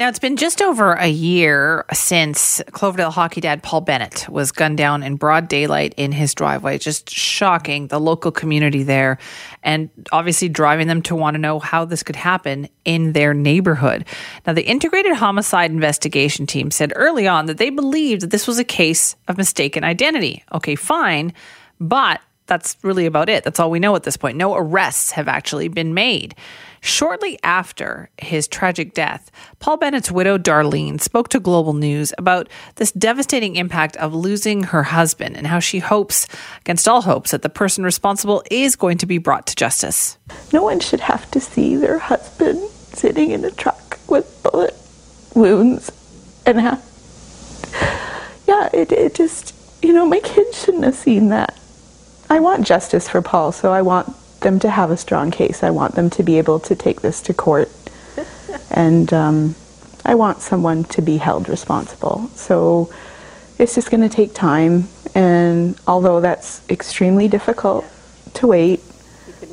Now, it's been just over a year since Cloverdale hockey dad Paul Bennett was gunned down in broad daylight in his driveway. Just shocking the local community there and obviously driving them to want to know how this could happen in their neighborhood. Now, the Integrated Homicide Investigation Team said early on that they believed that this was a case of mistaken identity. Okay, fine, but that's really about it. That's all we know at this point. No arrests have actually been made. Shortly after his tragic death, Paul Bennett's widow, Darlene, spoke to Global News about this devastating impact of losing her husband and how she hopes, against all hopes, that the person responsible is going to be brought to justice. No one should have to see their husband sitting in a truck with bullet wounds and have. Yeah, it, it just, you know, my kids shouldn't have seen that. I want justice for Paul, so I want them to have a strong case. I want them to be able to take this to court. and um, I want someone to be held responsible. So it's just going to take time. And although that's extremely difficult to wait,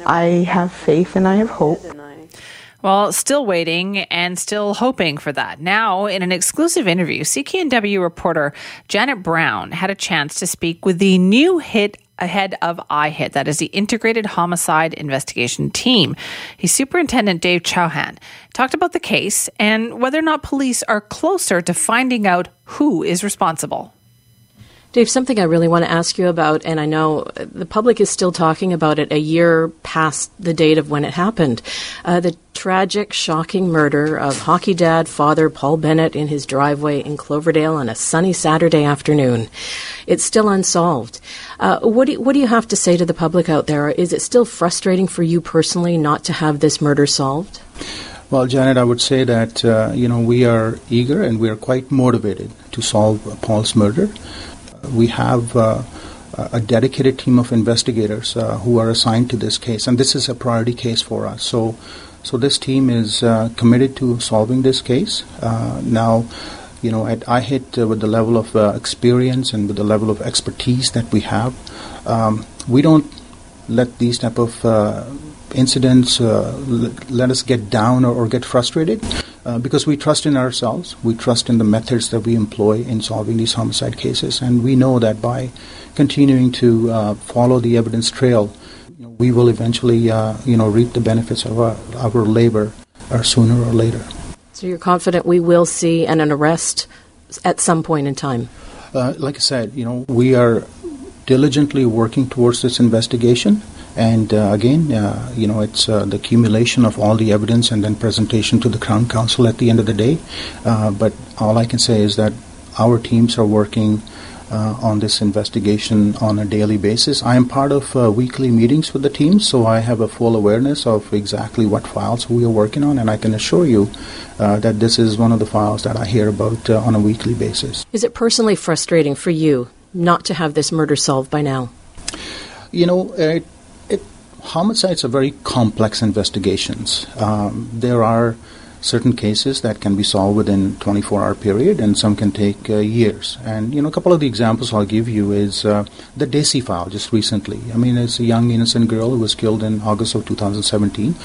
I have faith and I have hope. Well, still waiting and still hoping for that. Now, in an exclusive interview, CKNW reporter Janet Brown had a chance to speak with the new hit ahead of IHIT, that is the Integrated Homicide Investigation Team. He's Superintendent Dave Chauhan talked about the case and whether or not police are closer to finding out who is responsible. Dave, something I really want to ask you about, and I know the public is still talking about it a year past the date of when it happened. Uh, the tragic, shocking murder of hockey dad, father Paul Bennett in his driveway in Cloverdale on a sunny Saturday afternoon. It's still unsolved. Uh, what, do you, what do you have to say to the public out there? Is it still frustrating for you personally not to have this murder solved? Well, Janet, I would say that uh, you know we are eager and we are quite motivated to solve Paul's murder we have uh, a dedicated team of investigators uh, who are assigned to this case, and this is a priority case for us. So, so this team is uh, committed to solving this case. Uh, now, you know, at IHIT, uh, with the level of uh, experience and with the level of expertise that we have, um, we don't let these type of incidents let us get down or, or get frustrated. Uh, because we trust in ourselves, we trust in the methods that we employ in solving these homicide cases, and we know that by continuing to uh, follow the evidence trail, you know, we will eventually, uh, you know, reap the benefits of our, our labor, or sooner or later. So you're confident we will see an, an arrest at some point in time. Uh, like I said, you know, we are diligently working towards this investigation. And uh, again, uh, you know, it's uh, the accumulation of all the evidence and then presentation to the Crown Counsel at the end of the day. Uh, but all I can say is that our teams are working uh, on this investigation on a daily basis. I am part of uh, weekly meetings with the team, so I have a full awareness of exactly what files we are working on, and I can assure you that this is one of the files that I hear about on a weekly basis. Is it personally frustrating for you not to have this murder solved by now? You know, it homicides are very complex investigations. Um, there are certain cases that can be solved within 24 hour period and some can take uh, years. And you know a couple of the examples i'll give you is uh, the Dacey file just recently. I mean it's a young innocent girl who was killed in august of 2017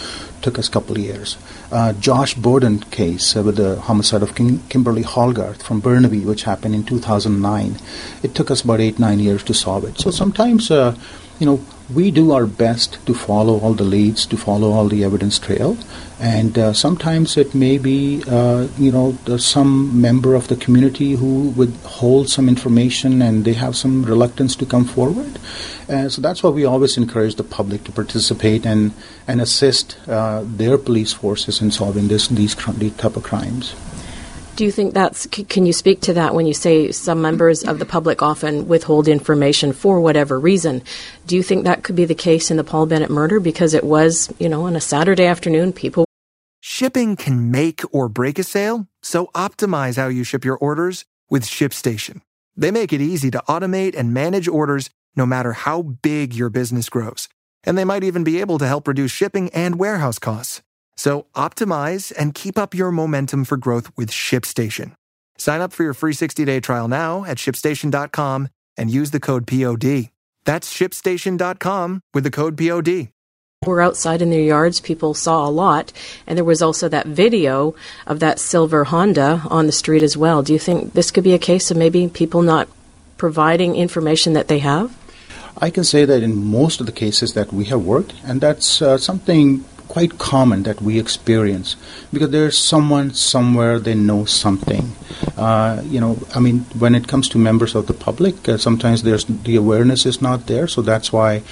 took us a couple of years. Uh, josh borden case uh, with the homicide of Kim- kimberly hallgarth from burnaby which happened in 2009 it took us about eight nine years to solve it. So sometimes uh, you know, we do our best to follow all the leads, to follow all the evidence trail, and uh, sometimes it may be, uh, you know, some member of the community who would hold some information and they have some reluctance to come forward. Uh, so that's why we always encourage the public to participate and and assist uh, their police forces in solving this these, these type of crimes. Do you think that's, can you speak to that when you say some members of the public often withhold information for whatever reason? Do you think that could be the case in the Paul Bennett murder because it was, you know, on a Saturday afternoon, people. Shipping can make or break a sale, so optimize how you ship your orders with ShipStation. They make it easy to automate and manage orders no matter how big your business grows. And they might even be able to help reduce shipping and warehouse costs. So optimize and keep up your momentum for growth with ShipStation. Sign up for your free 60-day trial now at shipstation.com and use the code POD. That's shipstation.com with the code POD. Were outside in their yards, people saw a lot, and there was also that video of that silver Honda on the street as well. Do you think this could be a case of maybe people not providing information that they have? I can say that in most of the cases that we have worked, and that's uh, something quite common that we experience because there's someone somewhere they know something. Uh, you know, I mean, when it comes to members of the public, uh, sometimes there's the awareness is not there, so that's why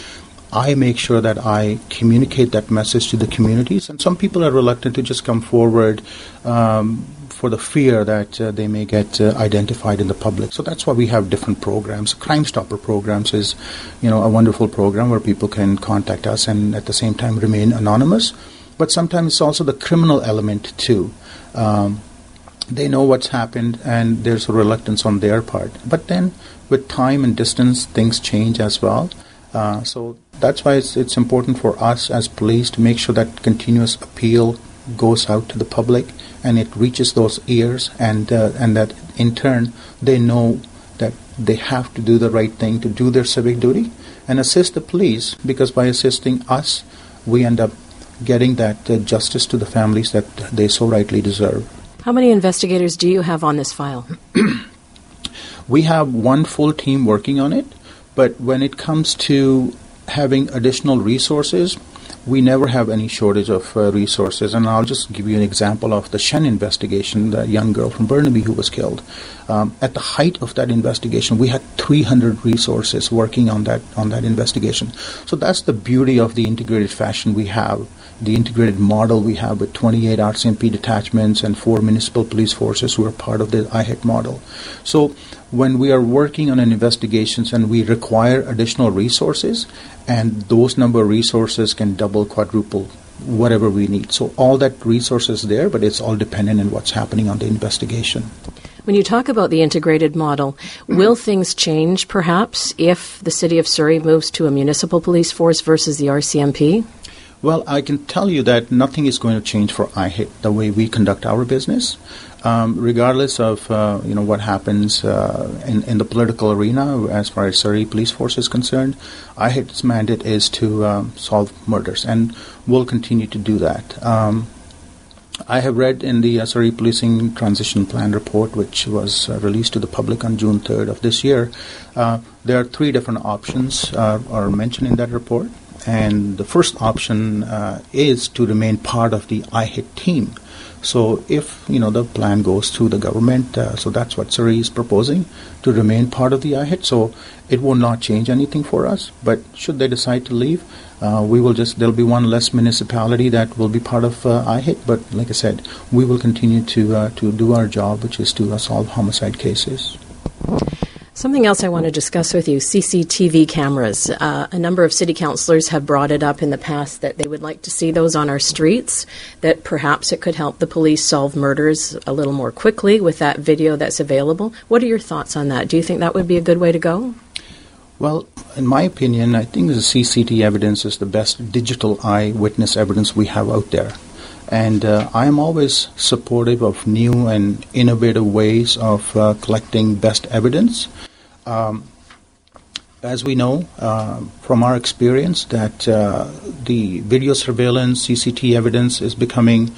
I make sure that I communicate that message to the communities. And some people are reluctant to just come forward um, for the fear that uh, they may get uh, identified in the public. So that's why we have different programs. Crime Stopper programs is, you know, a wonderful program where people can contact us and at the same time remain anonymous. But sometimes it's also the criminal element too. Um, they know what's happened and there's a reluctance on their part. But then with time and distance, things change as well. Uh, so that's why it's, it's important for us as police to make sure that continuous appeal goes out to the public and it reaches those ears and uh, and that in turn they know that they have to do the right thing to do their civic duty and assist the police because by assisting us we end up getting that uh, justice to the families that they so rightly deserve. How many investigators do you have on this file? we have one full team working on it, but when it comes to having additional resources, we never have any shortage of uh, resources. And I'll just give you an example of the Shen investigation, the young girl from Burnaby who was killed. Um, at the height of that investigation, we had 300 resources working on that on that investigation. So that's the beauty of the integrated fashion we have the integrated model we have with 28 RCMP detachments and four municipal police forces who are part of the IHIT model. So when we are working on an investigations and we require additional resources, and those number of resources can double, quadruple, whatever we need. So all that resource is there, but it's all dependent on what's happening on the investigation. When you talk about the integrated model, will things change perhaps if the city of Surrey moves to a municipal police force versus the RCMP? Well, I can tell you that nothing is going to change for IHIT the way we conduct our business. Um, regardless of uh, you know what happens uh, in, in the political arena as far as Surrey Police Force is concerned, IHIT's mandate is to um, solve murders, and we'll continue to do that. Um, I have read in the uh, Surrey Policing Transition Plan report, which was uh, released to the public on June 3rd of this year, uh, there are three different options uh, are mentioned in that report. And the first option uh, is to remain part of the IHIT team. So if you know the plan goes through the government, uh, so that's what Surrey is proposing to remain part of the IHIT. So it will not change anything for us. But should they decide to leave, uh, we will just there'll be one less municipality that will be part of uh, IHIT. But like I said, we will continue to uh, to do our job, which is to solve homicide cases. Something else I want to discuss with you CCTV cameras. Uh, a number of city councillors have brought it up in the past that they would like to see those on our streets, that perhaps it could help the police solve murders a little more quickly with that video that's available. What are your thoughts on that? Do you think that would be a good way to go? Well, in my opinion, I think the CCTV evidence is the best digital eyewitness evidence we have out there. And uh, I am always supportive of new and innovative ways of uh, collecting best evidence. Um, as we know uh, from our experience, that uh, the video surveillance, CCT evidence is becoming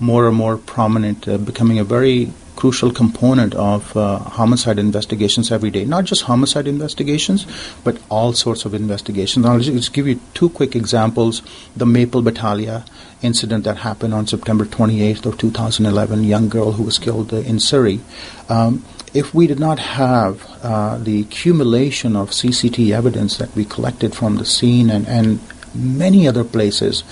more and more prominent, uh, becoming a very crucial component of uh, homicide investigations every day. Not just homicide investigations, but all sorts of investigations. I'll just give you two quick examples. The Maple Batalia incident that happened on September 28th of 2011, young girl who was killed in Surrey. Um, if we did not have uh, the accumulation of CCT evidence that we collected from the scene and, and many other places,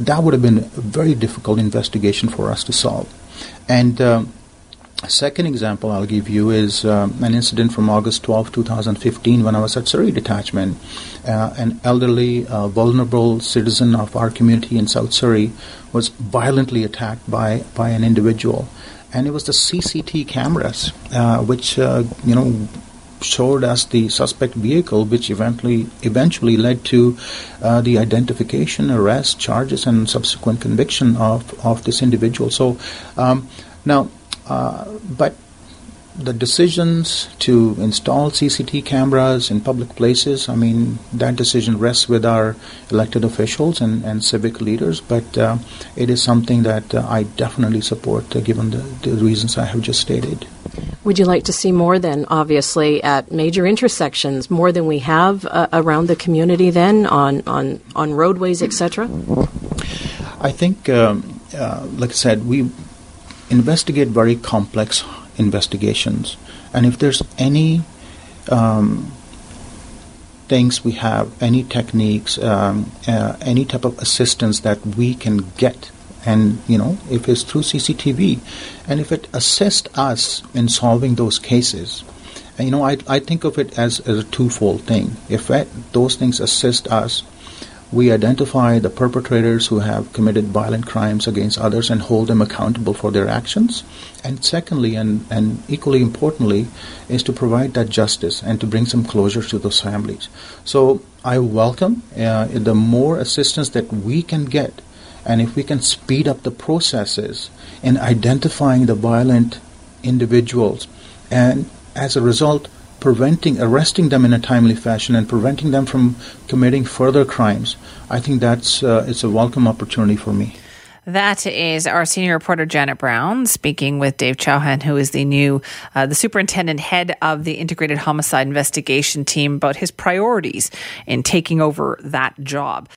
that would have been a very difficult investigation for us to solve. And um, second example I'll give you is um, an incident from August 12, 2015, when I was at Surrey Detachment. Uh, an elderly, uh, vulnerable citizen of our community in South Surrey was violently attacked by, by an individual and it was the CCT cameras uh, which uh, you know showed us the suspect vehicle, which eventually eventually led to uh, the identification, arrest, charges, and subsequent conviction of of this individual. So um, now, uh, but the decisions to install CCT cameras in public places, I mean, that decision rests with our elected officials and, and civic leaders, but uh, it is something that uh, I definitely support uh, given the, the reasons I have just stated. Would you like to see more then, obviously, at major intersections, more than we have uh, around the community then, on, on, on roadways, etc.? I think, um, uh, like I said, we investigate very complex investigations. And if there's any um, things we have, any techniques, um, uh, any type of assistance that we can get, and you know, if it's through CCTV, and if it assists us in solving those cases, and, you know, I, I think of it as, as a twofold thing. If it, those things assist us we identify the perpetrators who have committed violent crimes against others and hold them accountable for their actions. And secondly, and, and equally importantly, is to provide that justice and to bring some closure to those families. So I welcome uh, the more assistance that we can get, and if we can speed up the processes in identifying the violent individuals, and as a result, preventing, arresting them in a timely fashion and preventing them from committing further crimes, I think that's uh, it's a welcome opportunity for me. That is our senior reporter Janet Brown speaking with Dave Chauhan, who is the new uh, the superintendent head of the integrated homicide investigation team, about his priorities in taking over that job.